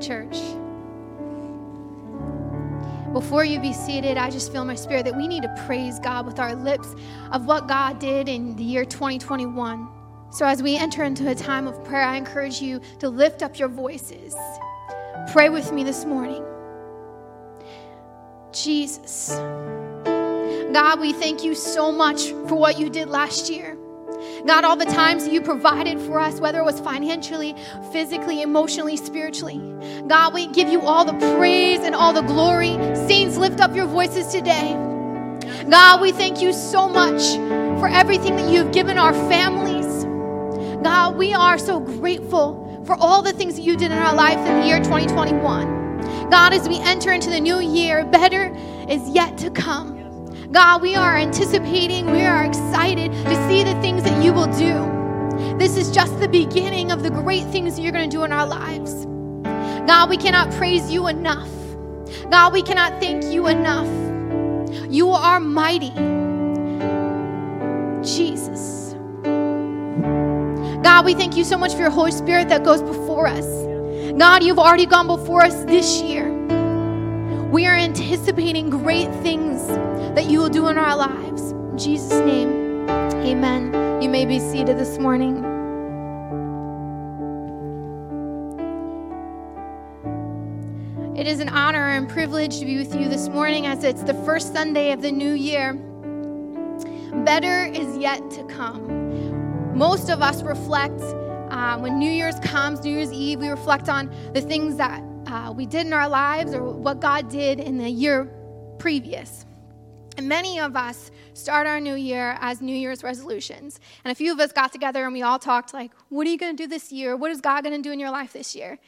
church. Before you be seated, I just feel my spirit that we need to praise God with our lips of what God did in the year 2021. So, as we enter into a time of prayer, I encourage you to lift up your voices. Pray with me this morning. Jesus. God, we thank you so much for what you did last year. God, all the times you provided for us, whether it was financially, physically, emotionally, spiritually. God, we give you all the praise and all the glory. Saints, lift up your voices today. God, we thank you so much for everything that you've given our families. God, we are so grateful for all the things that you did in our life in the year 2021. God, as we enter into the new year, better is yet to come. God, we are anticipating, we are excited to see the things that you will do. This is just the beginning of the great things that you're going to do in our lives. God, we cannot praise you enough. God, we cannot thank you enough. You are mighty. Jesus. God, we thank you so much for your Holy Spirit that goes before us. God, you've already gone before us this year. We are anticipating great things that you will do in our lives. In Jesus' name, amen. You may be seated this morning. It is an honor and privilege to be with you this morning as it's the first Sunday of the new year. Better is yet to come. Most of us reflect uh, when New Year's comes, New Year's Eve, we reflect on the things that uh, we did in our lives or what God did in the year previous. And many of us start our new year as New Year's resolutions. And a few of us got together and we all talked, like, what are you going to do this year? What is God going to do in your life this year?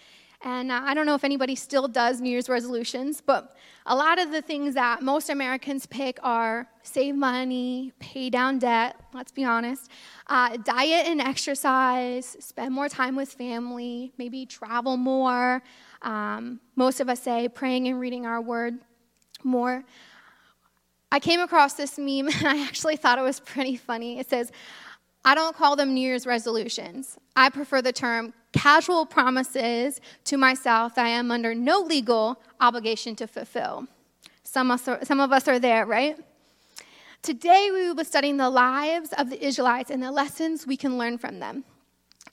And uh, I don't know if anybody still does New Year's resolutions, but a lot of the things that most Americans pick are save money, pay down debt, let's be honest, uh, diet and exercise, spend more time with family, maybe travel more. Um, most of us say praying and reading our word more. I came across this meme and I actually thought it was pretty funny. It says, I don't call them New Year's resolutions. I prefer the term casual promises to myself that I am under no legal obligation to fulfill. Some of us are, some of us are there, right? Today we will be studying the lives of the Israelites and the lessons we can learn from them.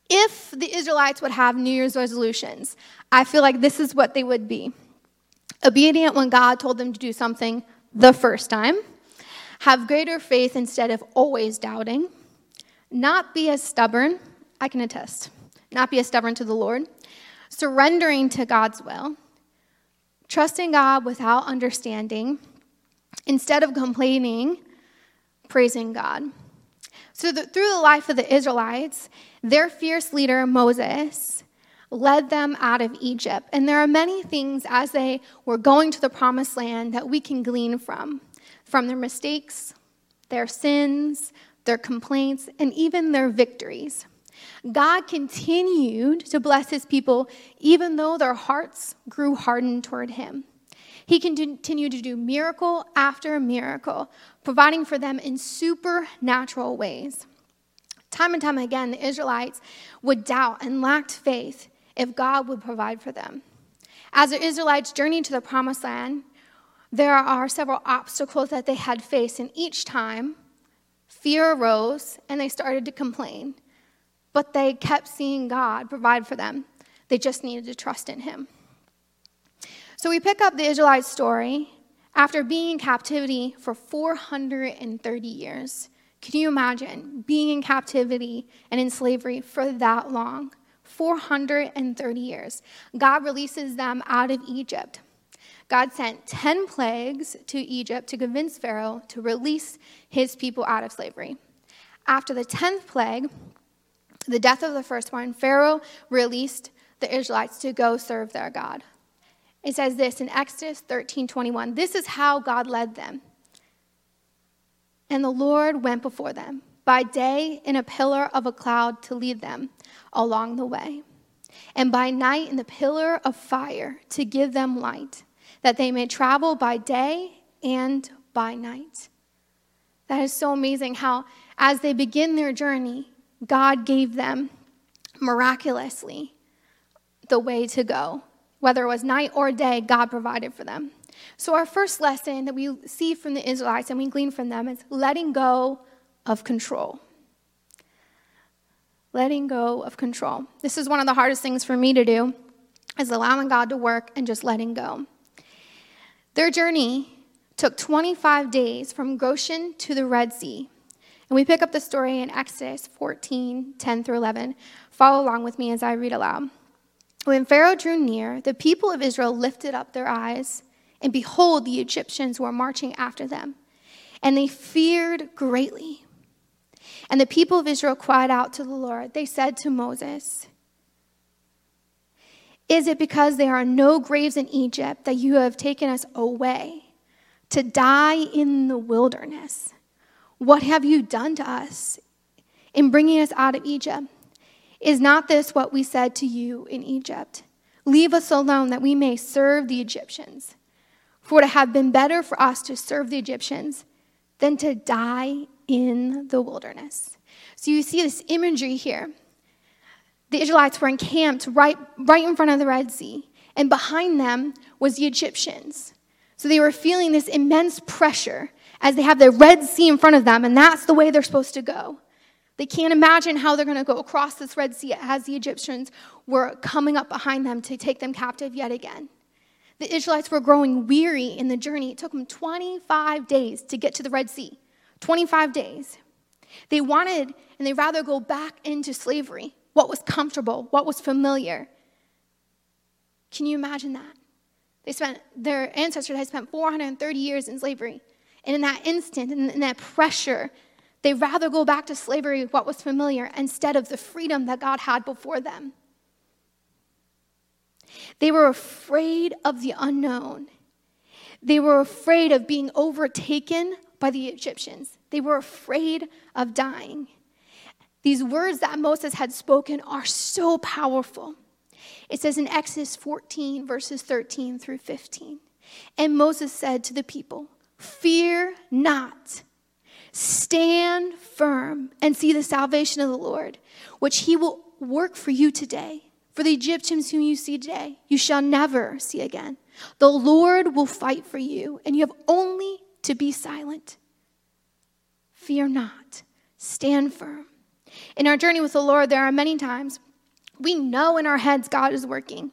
If the Israelites would have New Year's resolutions, I feel like this is what they would be obedient when God told them to do something the first time, have greater faith instead of always doubting, not be as stubborn, I can attest, not be as stubborn to the Lord, surrendering to God's will, trusting God without understanding, instead of complaining, praising God. So, the, through the life of the Israelites, their fierce leader, Moses, led them out of Egypt. And there are many things as they were going to the promised land that we can glean from from their mistakes, their sins, their complaints, and even their victories. God continued to bless his people even though their hearts grew hardened toward him. He continued to do miracle after miracle, providing for them in supernatural ways. Time and time again, the Israelites would doubt and lacked faith if God would provide for them. As the Israelites journeyed to the promised land, there are several obstacles that they had faced, and each time fear arose and they started to complain. But they kept seeing God provide for them. They just needed to trust in Him. So we pick up the Israelite story after being in captivity for 430 years. Can you imagine being in captivity and in slavery for that long? 430 years. God releases them out of Egypt. God sent 10 plagues to Egypt to convince Pharaoh to release his people out of slavery. After the 10th plague, the death of the firstborn, Pharaoh released the Israelites to go serve their God. It says this in Exodus 13 21. This is how God led them. And the Lord went before them by day in a pillar of a cloud to lead them along the way, and by night in the pillar of fire to give them light, that they may travel by day and by night. That is so amazing how, as they begin their journey, God gave them miraculously the way to go Whether it was night or day, God provided for them. So, our first lesson that we see from the Israelites and we glean from them is letting go of control. Letting go of control. This is one of the hardest things for me to do, is allowing God to work and just letting go. Their journey took 25 days from Goshen to the Red Sea. And we pick up the story in Exodus 14 10 through 11. Follow along with me as I read aloud. When Pharaoh drew near, the people of Israel lifted up their eyes, and behold, the Egyptians were marching after them. And they feared greatly. And the people of Israel cried out to the Lord. They said to Moses, Is it because there are no graves in Egypt that you have taken us away to die in the wilderness? What have you done to us in bringing us out of Egypt? Is not this what we said to you in Egypt? Leave us alone that we may serve the Egyptians. For it would have been better for us to serve the Egyptians than to die in the wilderness. So you see this imagery here. The Israelites were encamped right, right in front of the Red Sea, and behind them was the Egyptians. So they were feeling this immense pressure as they have the Red Sea in front of them, and that's the way they're supposed to go. They can't imagine how they're going to go across this Red Sea as the Egyptians were coming up behind them to take them captive yet again. The Israelites were growing weary in the journey. It took them 25 days to get to the Red Sea. 25 days. They wanted and they'd rather go back into slavery, what was comfortable, what was familiar. Can you imagine that? They spent, their ancestors had spent 430 years in slavery. And in that instant, in that pressure, they rather go back to slavery, what was familiar, instead of the freedom that God had before them. They were afraid of the unknown. They were afraid of being overtaken by the Egyptians. They were afraid of dying. These words that Moses had spoken are so powerful. It says in Exodus 14, verses 13 through 15. And Moses said to the people, Fear not. Stand firm and see the salvation of the Lord, which he will work for you today. For the Egyptians whom you see today, you shall never see again. The Lord will fight for you, and you have only to be silent. Fear not, stand firm. In our journey with the Lord, there are many times we know in our heads God is working.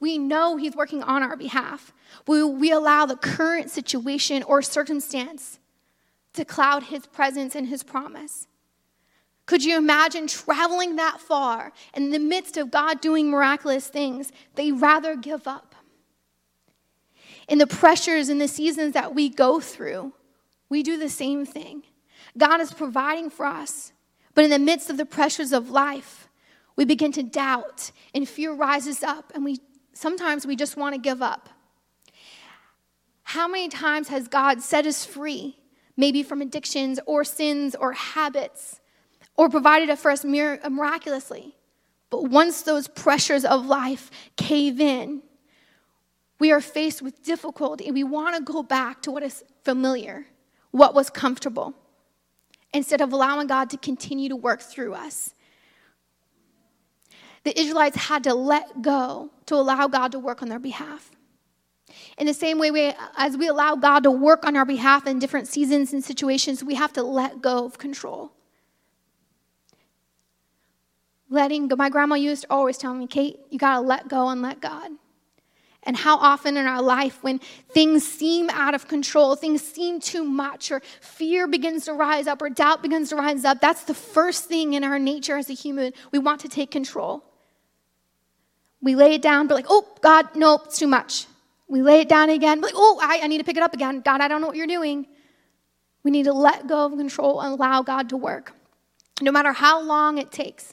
We know He's working on our behalf. We, we allow the current situation or circumstance to cloud His presence and His promise. Could you imagine traveling that far in the midst of God doing miraculous things? They rather give up. In the pressures and the seasons that we go through, we do the same thing. God is providing for us, but in the midst of the pressures of life, we begin to doubt and fear rises up and we sometimes we just want to give up. How many times has God set us free, maybe from addictions or sins or habits, or provided it for us miraculously? But once those pressures of life cave in, we are faced with difficulty and we want to go back to what is familiar, what was comfortable, instead of allowing God to continue to work through us. The Israelites had to let go to allow God to work on their behalf. In the same way, we, as we allow God to work on our behalf in different seasons and situations, we have to let go of control. Letting go. My grandma used to always tell me, Kate, you got to let go and let God. And how often in our life, when things seem out of control, things seem too much, or fear begins to rise up, or doubt begins to rise up, that's the first thing in our nature as a human. We want to take control. We lay it down, but like, oh, God, no, it's too much. We lay it down again. Like, oh, I, I need to pick it up again. God, I don't know what you're doing. We need to let go of control and allow God to work, no matter how long it takes.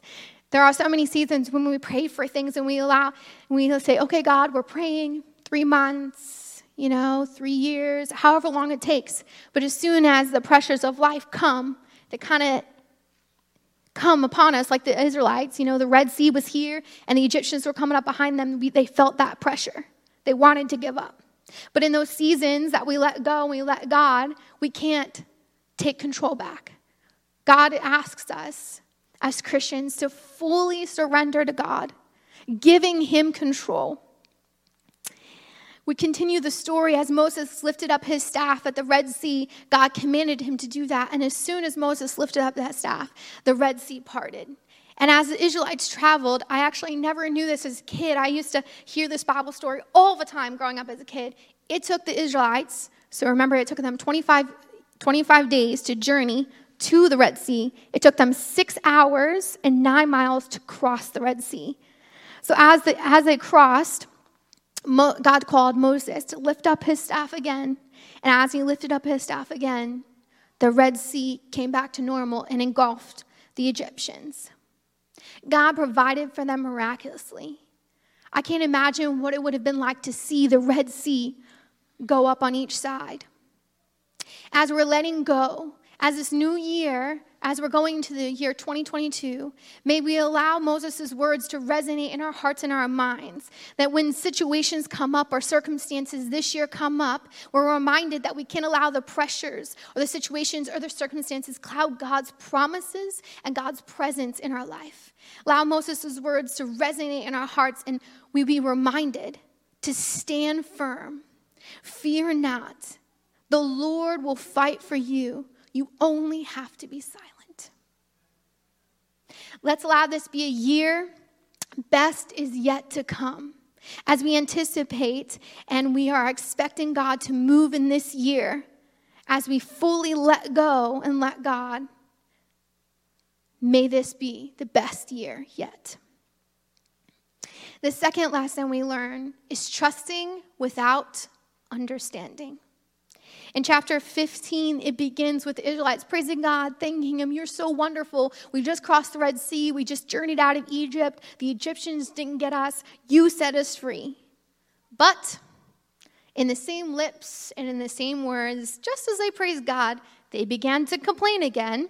There are so many seasons when we pray for things and we allow, and we say, okay, God, we're praying three months, you know, three years, however long it takes. But as soon as the pressures of life come, they kind of come upon us, like the Israelites, you know, the Red Sea was here and the Egyptians were coming up behind them. They felt that pressure. They wanted to give up. But in those seasons that we let go and we let God, we can't take control back. God asks us as Christians to fully surrender to God, giving Him control. We continue the story as Moses lifted up his staff at the Red Sea. God commanded him to do that. And as soon as Moses lifted up that staff, the Red Sea parted. And as the Israelites traveled, I actually never knew this as a kid. I used to hear this Bible story all the time growing up as a kid. It took the Israelites, so remember, it took them 25, 25 days to journey to the Red Sea. It took them six hours and nine miles to cross the Red Sea. So as, the, as they crossed, Mo, God called Moses to lift up his staff again. And as he lifted up his staff again, the Red Sea came back to normal and engulfed the Egyptians. God provided for them miraculously. I can't imagine what it would have been like to see the Red Sea go up on each side. As we're letting go, as this new year as we're going into the year 2022, may we allow Moses' words to resonate in our hearts and our minds. That when situations come up or circumstances this year come up, we're reminded that we can't allow the pressures or the situations or the circumstances cloud God's promises and God's presence in our life. Allow Moses' words to resonate in our hearts and we be reminded to stand firm. Fear not. The Lord will fight for you. You only have to be silent. Let's allow this be a year. Best is yet to come. As we anticipate and we are expecting God to move in this year, as we fully let go and let God, may this be the best year yet. The second lesson we learn is trusting without understanding. In chapter 15, it begins with the Israelites praising God, thanking Him, You're so wonderful. We just crossed the Red Sea. We just journeyed out of Egypt. The Egyptians didn't get us. You set us free. But in the same lips and in the same words, just as they praised God, they began to complain again.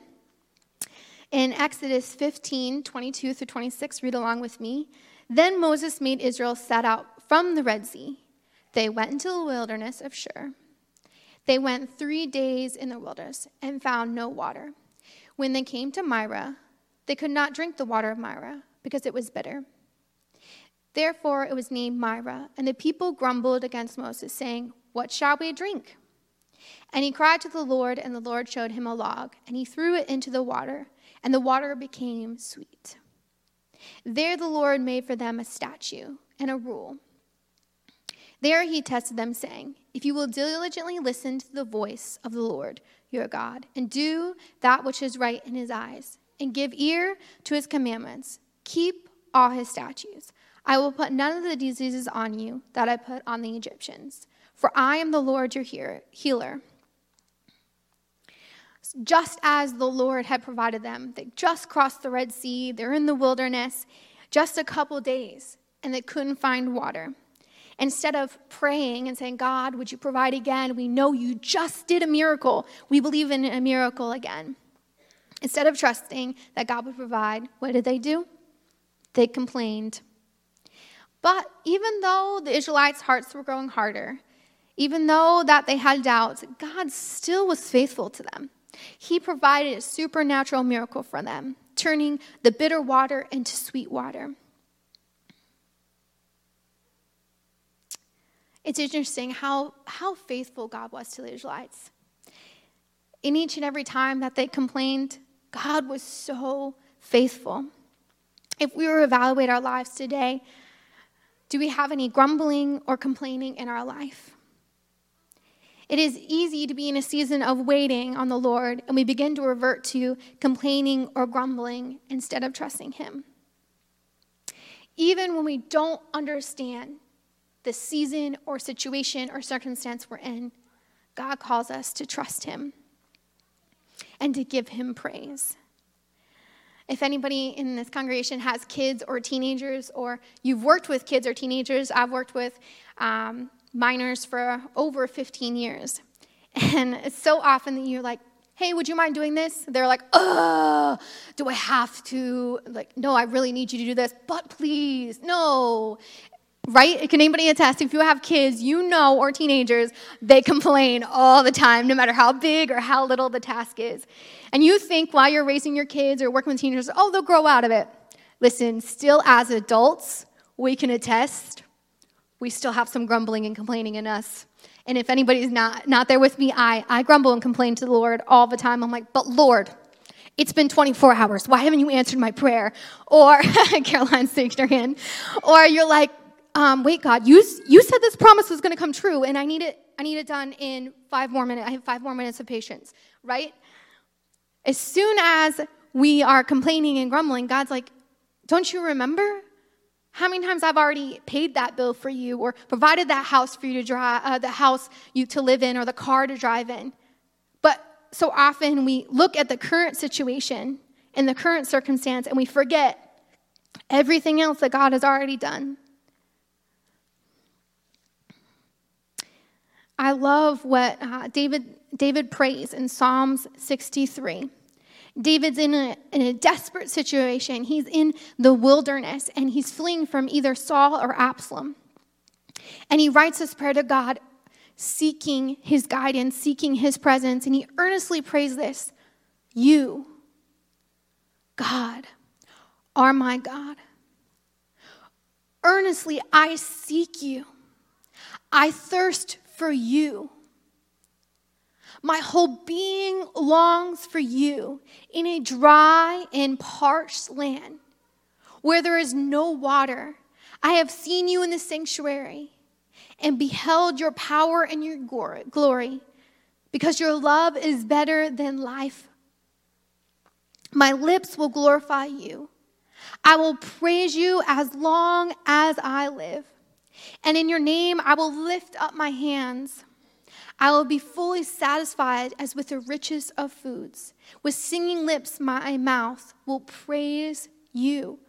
In Exodus 15, 22 through 26, read along with me. Then Moses made Israel set out from the Red Sea. They went into the wilderness of Shur. They went three days in the wilderness and found no water. When they came to Marah, they could not drink the water of Marah because it was bitter. Therefore, it was named Marah, and the people grumbled against Moses, saying, What shall we drink? And he cried to the Lord, and the Lord showed him a log, and he threw it into the water, and the water became sweet. There the Lord made for them a statute and a rule there he tested them, saying, If you will diligently listen to the voice of the Lord your God, and do that which is right in his eyes, and give ear to his commandments, keep all his statutes, I will put none of the diseases on you that I put on the Egyptians, for I am the Lord your healer. Just as the Lord had provided them, they just crossed the Red Sea, they're in the wilderness, just a couple days, and they couldn't find water. Instead of praying and saying, God, would you provide again? We know you just did a miracle. We believe in a miracle again. Instead of trusting that God would provide, what did they do? They complained. But even though the Israelites' hearts were growing harder, even though that they had doubts, God still was faithful to them. He provided a supernatural miracle for them, turning the bitter water into sweet water. It's interesting how, how faithful God was to the Israelites. In each and every time that they complained, God was so faithful. If we were to evaluate our lives today, do we have any grumbling or complaining in our life? It is easy to be in a season of waiting on the Lord and we begin to revert to complaining or grumbling instead of trusting Him. Even when we don't understand the season or situation or circumstance we're in, God calls us to trust Him and to give Him praise. If anybody in this congregation has kids or teenagers, or you've worked with kids or teenagers, I've worked with um, minors for over 15 years. And it's so often that you're like, hey, would you mind doing this? They're like, oh, do I have to? Like, no, I really need you to do this, but please, no. Right? Can anybody attest? If you have kids, you know, or teenagers, they complain all the time, no matter how big or how little the task is. And you think while you're raising your kids or working with teenagers, oh, they'll grow out of it. Listen, still as adults, we can attest we still have some grumbling and complaining in us. And if anybody's not, not there with me, I, I grumble and complain to the Lord all the time. I'm like, but Lord, it's been 24 hours. Why haven't you answered my prayer? Or Caroline's shaking her hand. Or you're like, um, wait, God, you, you said this promise was going to come true, and I need it. I need it done in five more minutes. I have five more minutes of patience, right? As soon as we are complaining and grumbling, God's like, don't you remember? How many times I've already paid that bill for you or provided that house for you to drive, uh, the house you to live in or the car to drive in. But so often we look at the current situation and the current circumstance and we forget everything else that God has already done. I love what uh, David, David prays in Psalms 63. David's in a, in a desperate situation. He's in the wilderness and he's fleeing from either Saul or Absalom. And he writes this prayer to God, seeking his guidance, seeking his presence. And he earnestly prays this You, God, are my God. Earnestly, I seek you. I thirst for you. My whole being longs for you in a dry and parched land where there is no water. I have seen you in the sanctuary and beheld your power and your glory because your love is better than life. My lips will glorify you. I will praise you as long as I live. And in your name, I will lift up my hands. I will be fully satisfied as with the richest of foods. With singing lips, my mouth will praise you.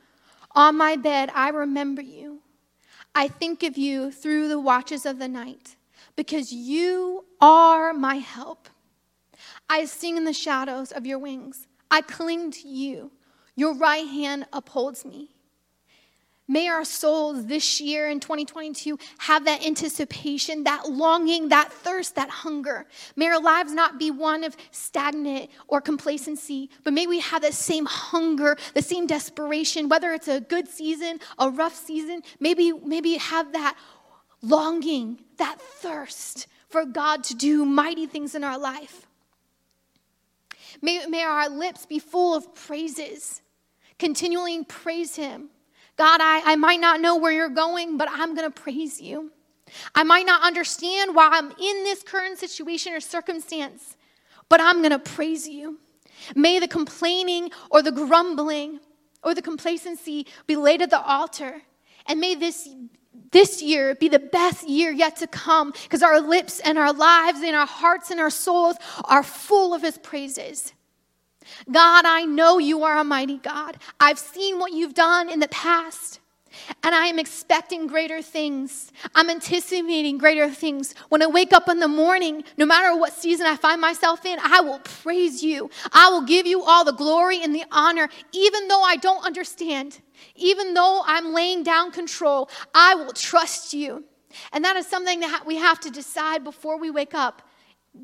On my bed, I remember you. I think of you through the watches of the night because you are my help. I sing in the shadows of your wings. I cling to you. Your right hand upholds me. May our souls this year in 2022 have that anticipation, that longing, that thirst, that hunger. May our lives not be one of stagnant or complacency, but may we have the same hunger, the same desperation, whether it's a good season, a rough season, maybe, maybe have that longing, that thirst for God to do mighty things in our life. May, may our lips be full of praises, continually praise Him God, I, I might not know where you're going, but I'm going to praise you. I might not understand why I'm in this current situation or circumstance, but I'm going to praise you. May the complaining or the grumbling or the complacency be laid at the altar. And may this, this year be the best year yet to come because our lips and our lives and our hearts and our souls are full of his praises. God, I know you are a mighty God. I've seen what you've done in the past. And I am expecting greater things. I'm anticipating greater things. When I wake up in the morning, no matter what season I find myself in, I will praise you. I will give you all the glory and the honor, even though I don't understand, even though I'm laying down control. I will trust you. And that is something that we have to decide before we wake up.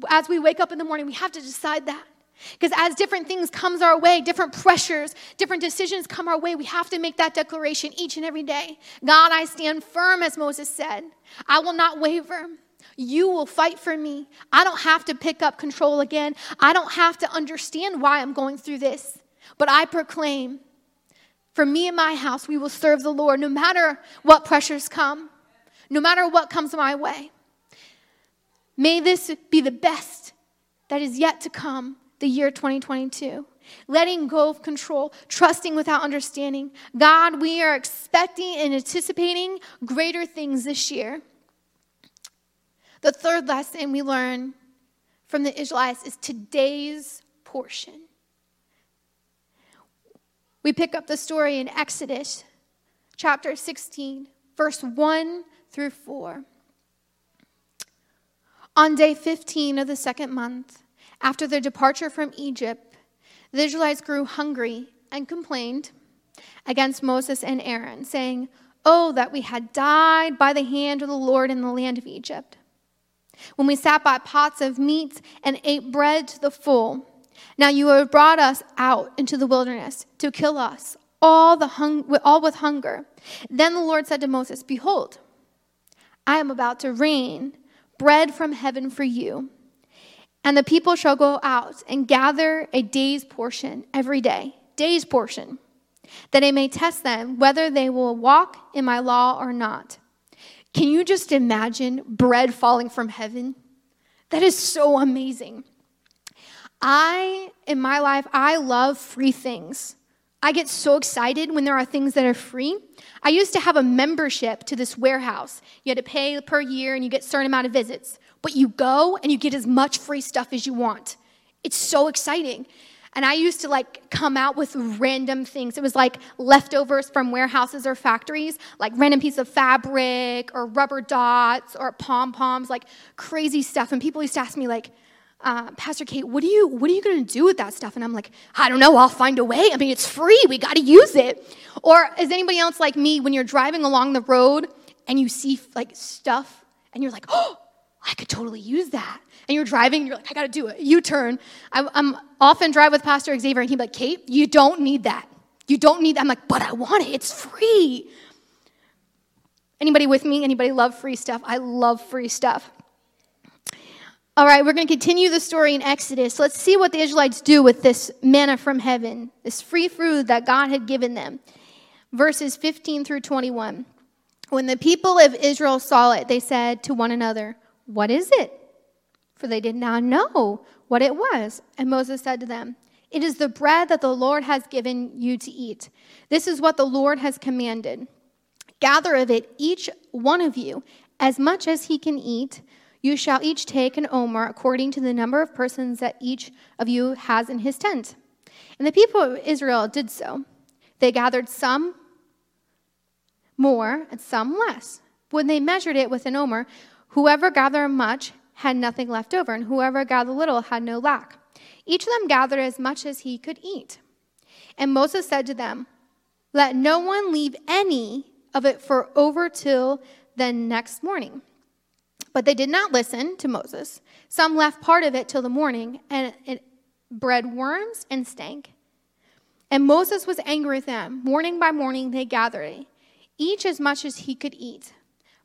As we wake up in the morning, we have to decide that. Because as different things comes our way, different pressures, different decisions come our way, we have to make that declaration each and every day. God, I stand firm as Moses said. I will not waver. You will fight for me. I don't have to pick up control again. I don't have to understand why I'm going through this. But I proclaim for me and my house, we will serve the Lord no matter what pressures come, no matter what comes my way. May this be the best that is yet to come the year 2022. Letting go of control, trusting without understanding. God, we are expecting and anticipating greater things this year. The third lesson we learn from the Israelites is today's portion. We pick up the story in Exodus chapter 16, verse 1 through 4. On day 15 of the second month, after their departure from Egypt, the Israelites grew hungry and complained against Moses and Aaron, saying, Oh, that we had died by the hand of the Lord in the land of Egypt, when we sat by pots of meat and ate bread to the full. Now you have brought us out into the wilderness to kill us, all, the hung- all with hunger. Then the Lord said to Moses, Behold, I am about to rain bread from heaven for you. And the people shall go out and gather a day's portion every day, day's portion, that I may test them whether they will walk in my law or not. Can you just imagine bread falling from heaven? That is so amazing. I, in my life, I love free things. I get so excited when there are things that are free. I used to have a membership to this warehouse. You had to pay per year and you get a certain amount of visits. But you go and you get as much free stuff as you want. It's so exciting. And I used to like come out with random things. It was like leftovers from warehouses or factories, like random piece of fabric or rubber dots or pom poms, like crazy stuff. And people used to ask me like, uh, Pastor Kate, what are you what are you going to do with that stuff? And I'm like, I don't know. I'll find a way. I mean, it's free. We got to use it. Or is anybody else like me when you're driving along the road and you see like stuff and you're like, oh, I could totally use that. And you're driving and you're like, I got to do it. You turn. I, am often drive with Pastor Xavier and he'd be like, Kate, you don't need that. You don't need that. I'm like, but I want it. It's free. Anybody with me? Anybody love free stuff? I love free stuff. All right, we're going to continue the story in Exodus. Let's see what the Israelites do with this manna from heaven, this free food that God had given them. Verses 15 through 21. When the people of Israel saw it, they said to one another, What is it? For they did not know what it was. And Moses said to them, It is the bread that the Lord has given you to eat. This is what the Lord has commanded. Gather of it, each one of you, as much as he can eat you shall each take an omer according to the number of persons that each of you has in his tent. And the people of Israel did so. They gathered some more and some less. When they measured it with an omer, whoever gathered much had nothing left over, and whoever gathered little had no lack. Each of them gathered as much as he could eat. And Moses said to them, Let no one leave any of it for over till the next morning. But they did not listen to Moses. Some left part of it till the morning, and it bred worms and stank. And Moses was angry with them. Morning by morning they gathered, each as much as he could eat.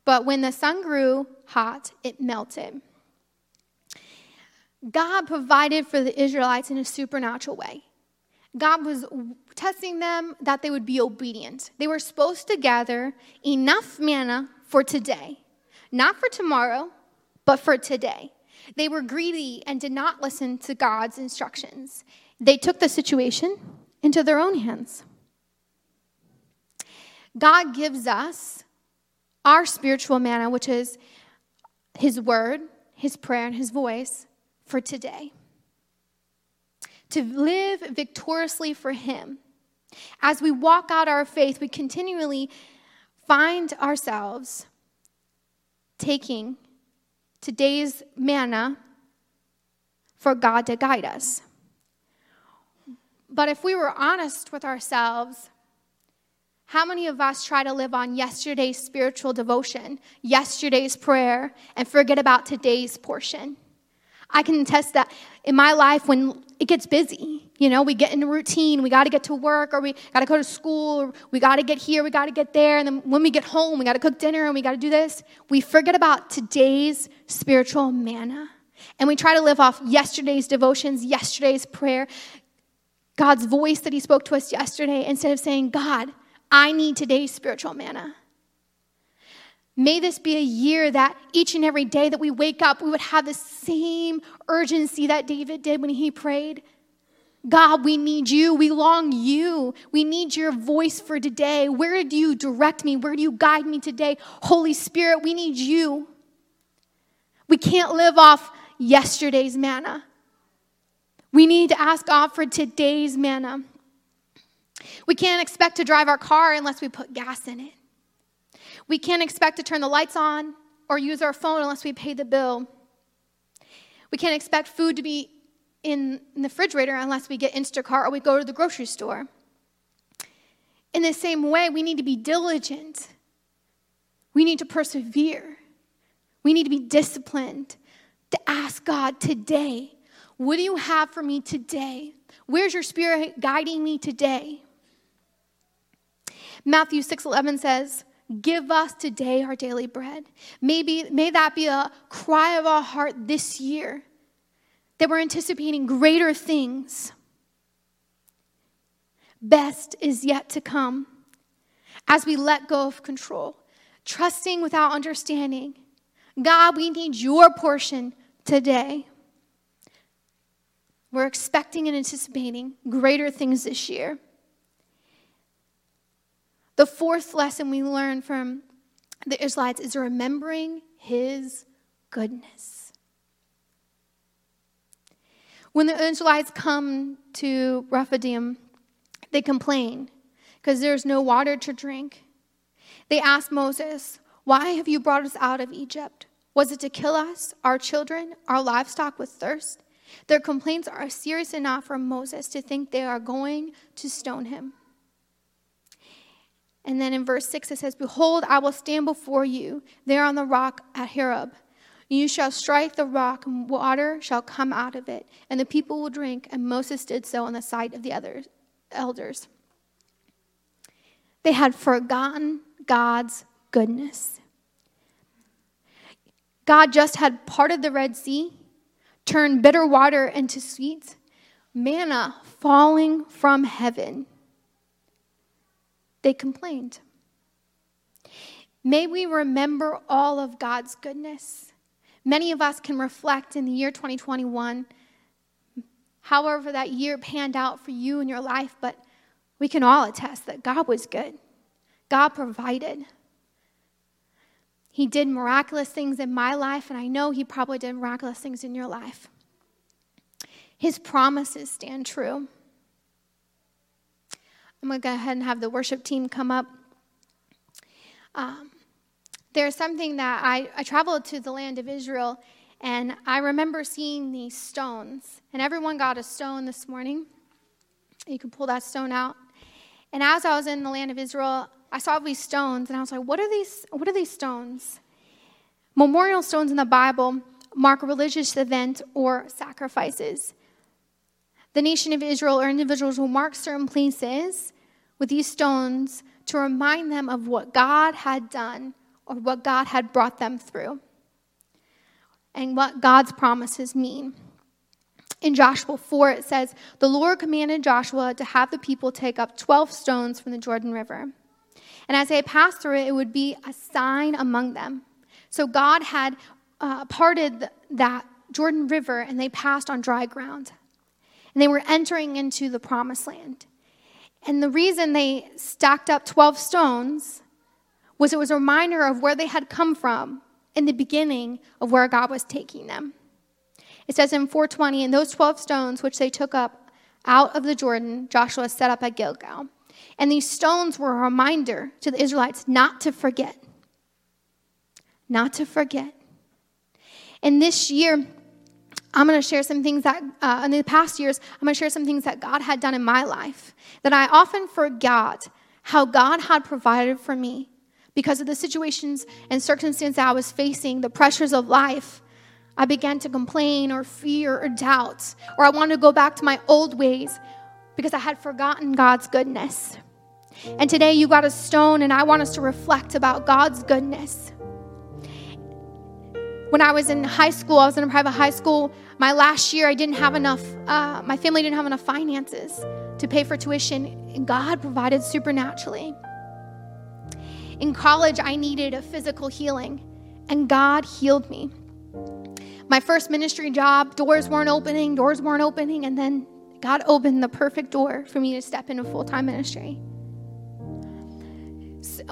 But when the sun grew hot, it melted. God provided for the Israelites in a supernatural way. God was testing them that they would be obedient. They were supposed to gather enough manna for today not for tomorrow, but for today. They were greedy and did not listen to God's instructions. They took the situation into their own hands. God gives us our spiritual manna, which is His word, His prayer, and His voice for today. To live victoriously for Him. As we walk out our faith, we continually find ourselves taking today's manna for God to guide us. But if we were honest with ourselves, how many of us try to live on yesterday's spiritual devotion, yesterday's prayer, and forget about today's portion? I can attest that in my life when it gets busy, you know, we get in a routine, we got to get to work or we got to go to school, or we got to get here, we got to get there, and then when we get home, we got to cook dinner and we got to do this. We forget about today's spiritual manna. And we try to live off yesterday's devotions, yesterday's prayer, God's voice that He spoke to us yesterday, instead of saying, God, I need today's spiritual manna. May this be a year that each and every day that we wake up, we would have the same urgency that David did when he prayed. God, we need you. We long you. We need your voice for today. Where do you direct me? Where do you guide me today? Holy Spirit, we need you. We can't live off yesterday's manna. We need to ask God for today's manna. We can't expect to drive our car unless we put gas in it. We can't expect to turn the lights on or use our phone unless we pay the bill. We can't expect food to be in, the refrigerator unless we get Instacart or we go to the grocery store. In the same way, we need to be diligent. We need to persevere. We need to be disciplined to ask God today, what do you have for me today? Where's your spirit guiding me today? Matthew 6:11 says, Give us today our daily bread. Maybe, may that be a cry of our heart this year that we're anticipating greater things. Best is yet to come as we let go of control, trusting without understanding. God, we need your portion today. We're expecting and anticipating greater things this year. The fourth lesson we learn from the Israelites is remembering his goodness. When the Israelites come to Rephidim, they complain because there's no water to drink. They ask Moses, Why have you brought us out of Egypt? Was it to kill us, our children, our livestock with thirst? Their complaints are serious enough for Moses to think they are going to stone him. And then in verse 6 it says, Behold, I will stand before you there on the rock at Horeb. You shall strike the rock, and water shall come out of it, and the people will drink. And Moses did so on the sight of the other elders. They had forgotten God's goodness. God just had parted the Red Sea, turned bitter water into sweet, manna falling from heaven they complained. May we remember all of God's goodness. Many of us can reflect in the year 2021, however that year panned out for you in your life, but we can all attest that God was good. God provided. He did miraculous things in my life, and I know He probably did miraculous things in your life. His promises stand true. I'm going to go ahead and have the worship team come up. Um, there's something that I, I traveled to the land of Israel, and I remember seeing these stones. And everyone got a stone this morning. You can pull that stone out. And as I was in the land of Israel, I saw these stones, and I was like, "What are these? What are these stones?" Memorial stones in the Bible mark religious events or sacrifices. The nation of Israel or individuals will mark certain places with these stones to remind them of what God had done or what God had brought them through and what God's promises mean. In Joshua 4, it says, The Lord commanded Joshua to have the people take up 12 stones from the Jordan River. And as they passed through it, it would be a sign among them. So God had uh, parted that Jordan River and they passed on dry ground and they were entering into the promised land. And the reason they stacked up 12 stones was it was a reminder of where they had come from in the beginning of where God was taking them. It says in 420, and those 12 stones which they took up out of the Jordan, Joshua set up at Gilgal. And these stones were a reminder to the Israelites not to forget. Not to forget. And this year, I'm going to share some things that, uh, in the past years, I'm going to share some things that God had done in my life that I often forgot how God had provided for me because of the situations and circumstances I was facing, the pressures of life. I began to complain or fear or doubt, or I wanted to go back to my old ways because I had forgotten God's goodness. And today you got a stone, and I want us to reflect about God's goodness. When I was in high school, I was in a private high school. My last year, I didn't have enough, uh, my family didn't have enough finances to pay for tuition, and God provided supernaturally. In college, I needed a physical healing, and God healed me. My first ministry job, doors weren't opening, doors weren't opening, and then God opened the perfect door for me to step into full time ministry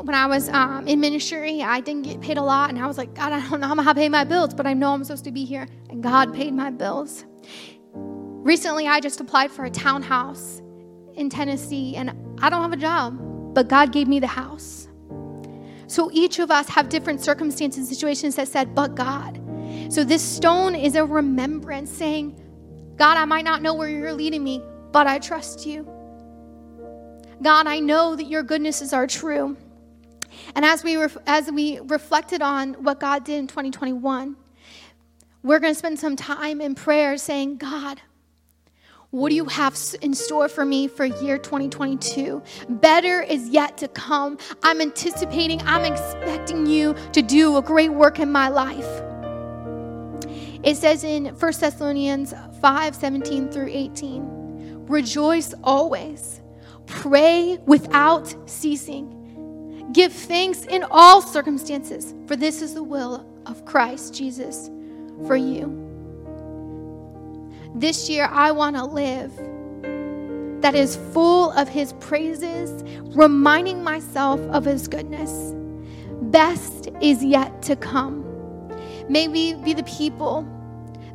when I was um, in ministry, I didn't get paid a lot, and I was like, God, I don't know how I'm going to pay my bills, but I know I'm supposed to be here, and God paid my bills. Recently, I just applied for a townhouse in Tennessee, and I don't have a job, but God gave me the house. So each of us have different circumstances, and situations that said, but God. So this stone is a remembrance saying, God, I might not know where you're leading me, but I trust you. God, I know that your goodnesses are true. And as we, ref- as we reflected on what God did in 2021, we're going to spend some time in prayer saying, God, What do you have in store for me for year 2022? Better is yet to come. I'm anticipating, I'm expecting you to do a great work in my life. It says in 1 Thessalonians 5 17 through 18, rejoice always, pray without ceasing, give thanks in all circumstances, for this is the will of Christ Jesus for you. This year, I want to live that is full of His praises, reminding myself of His goodness. Best is yet to come. May we be the people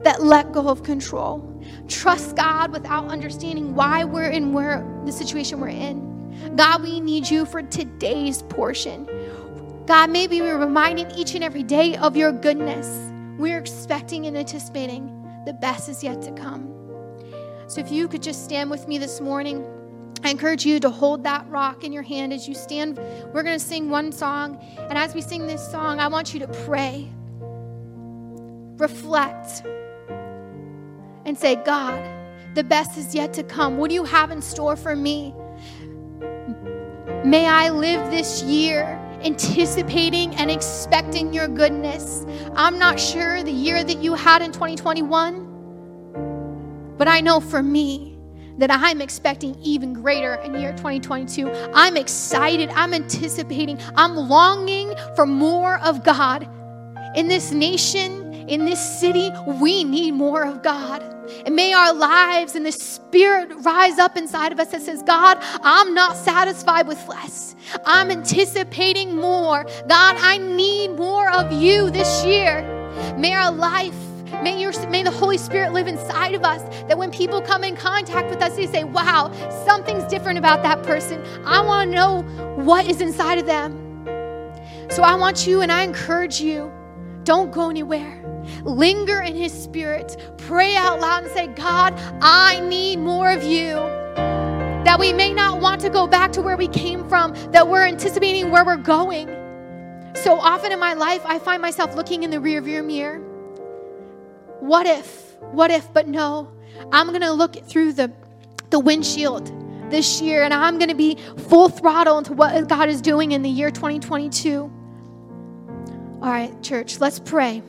that let go of control. Trust God without understanding why we're in where the situation we're in. God, we need you for today's portion. God, maybe we're reminded each and every day of your goodness. We're expecting and anticipating the best is yet to come. So if you could just stand with me this morning, I encourage you to hold that rock in your hand as you stand. We're going to sing one song. And as we sing this song, I want you to pray, reflect, and say, God, the best is yet to come. What do you have in store for me? May I live this year anticipating and expecting your goodness. I'm not sure the year that you had in 2021, but I know for me, that I'm expecting even greater in year 2022. I'm excited. I'm anticipating. I'm longing for more of God. In this nation, in this city, we need more of God. And may our lives and the Spirit rise up inside of us that says, God, I'm not satisfied with less. I'm anticipating more. God, I need more of you this year. May our life May, your, may the Holy Spirit live inside of us that when people come in contact with us, they say, Wow, something's different about that person. I want to know what is inside of them. So I want you and I encourage you don't go anywhere. Linger in His Spirit. Pray out loud and say, God, I need more of you that we may not want to go back to where we came from, that we're anticipating where we're going. So often in my life, I find myself looking in the rearview mirror. What if? What if? But no, I'm going to look through the, the windshield this year and I'm going to be full throttle into what God is doing in the year 2022. All right, church, let's pray.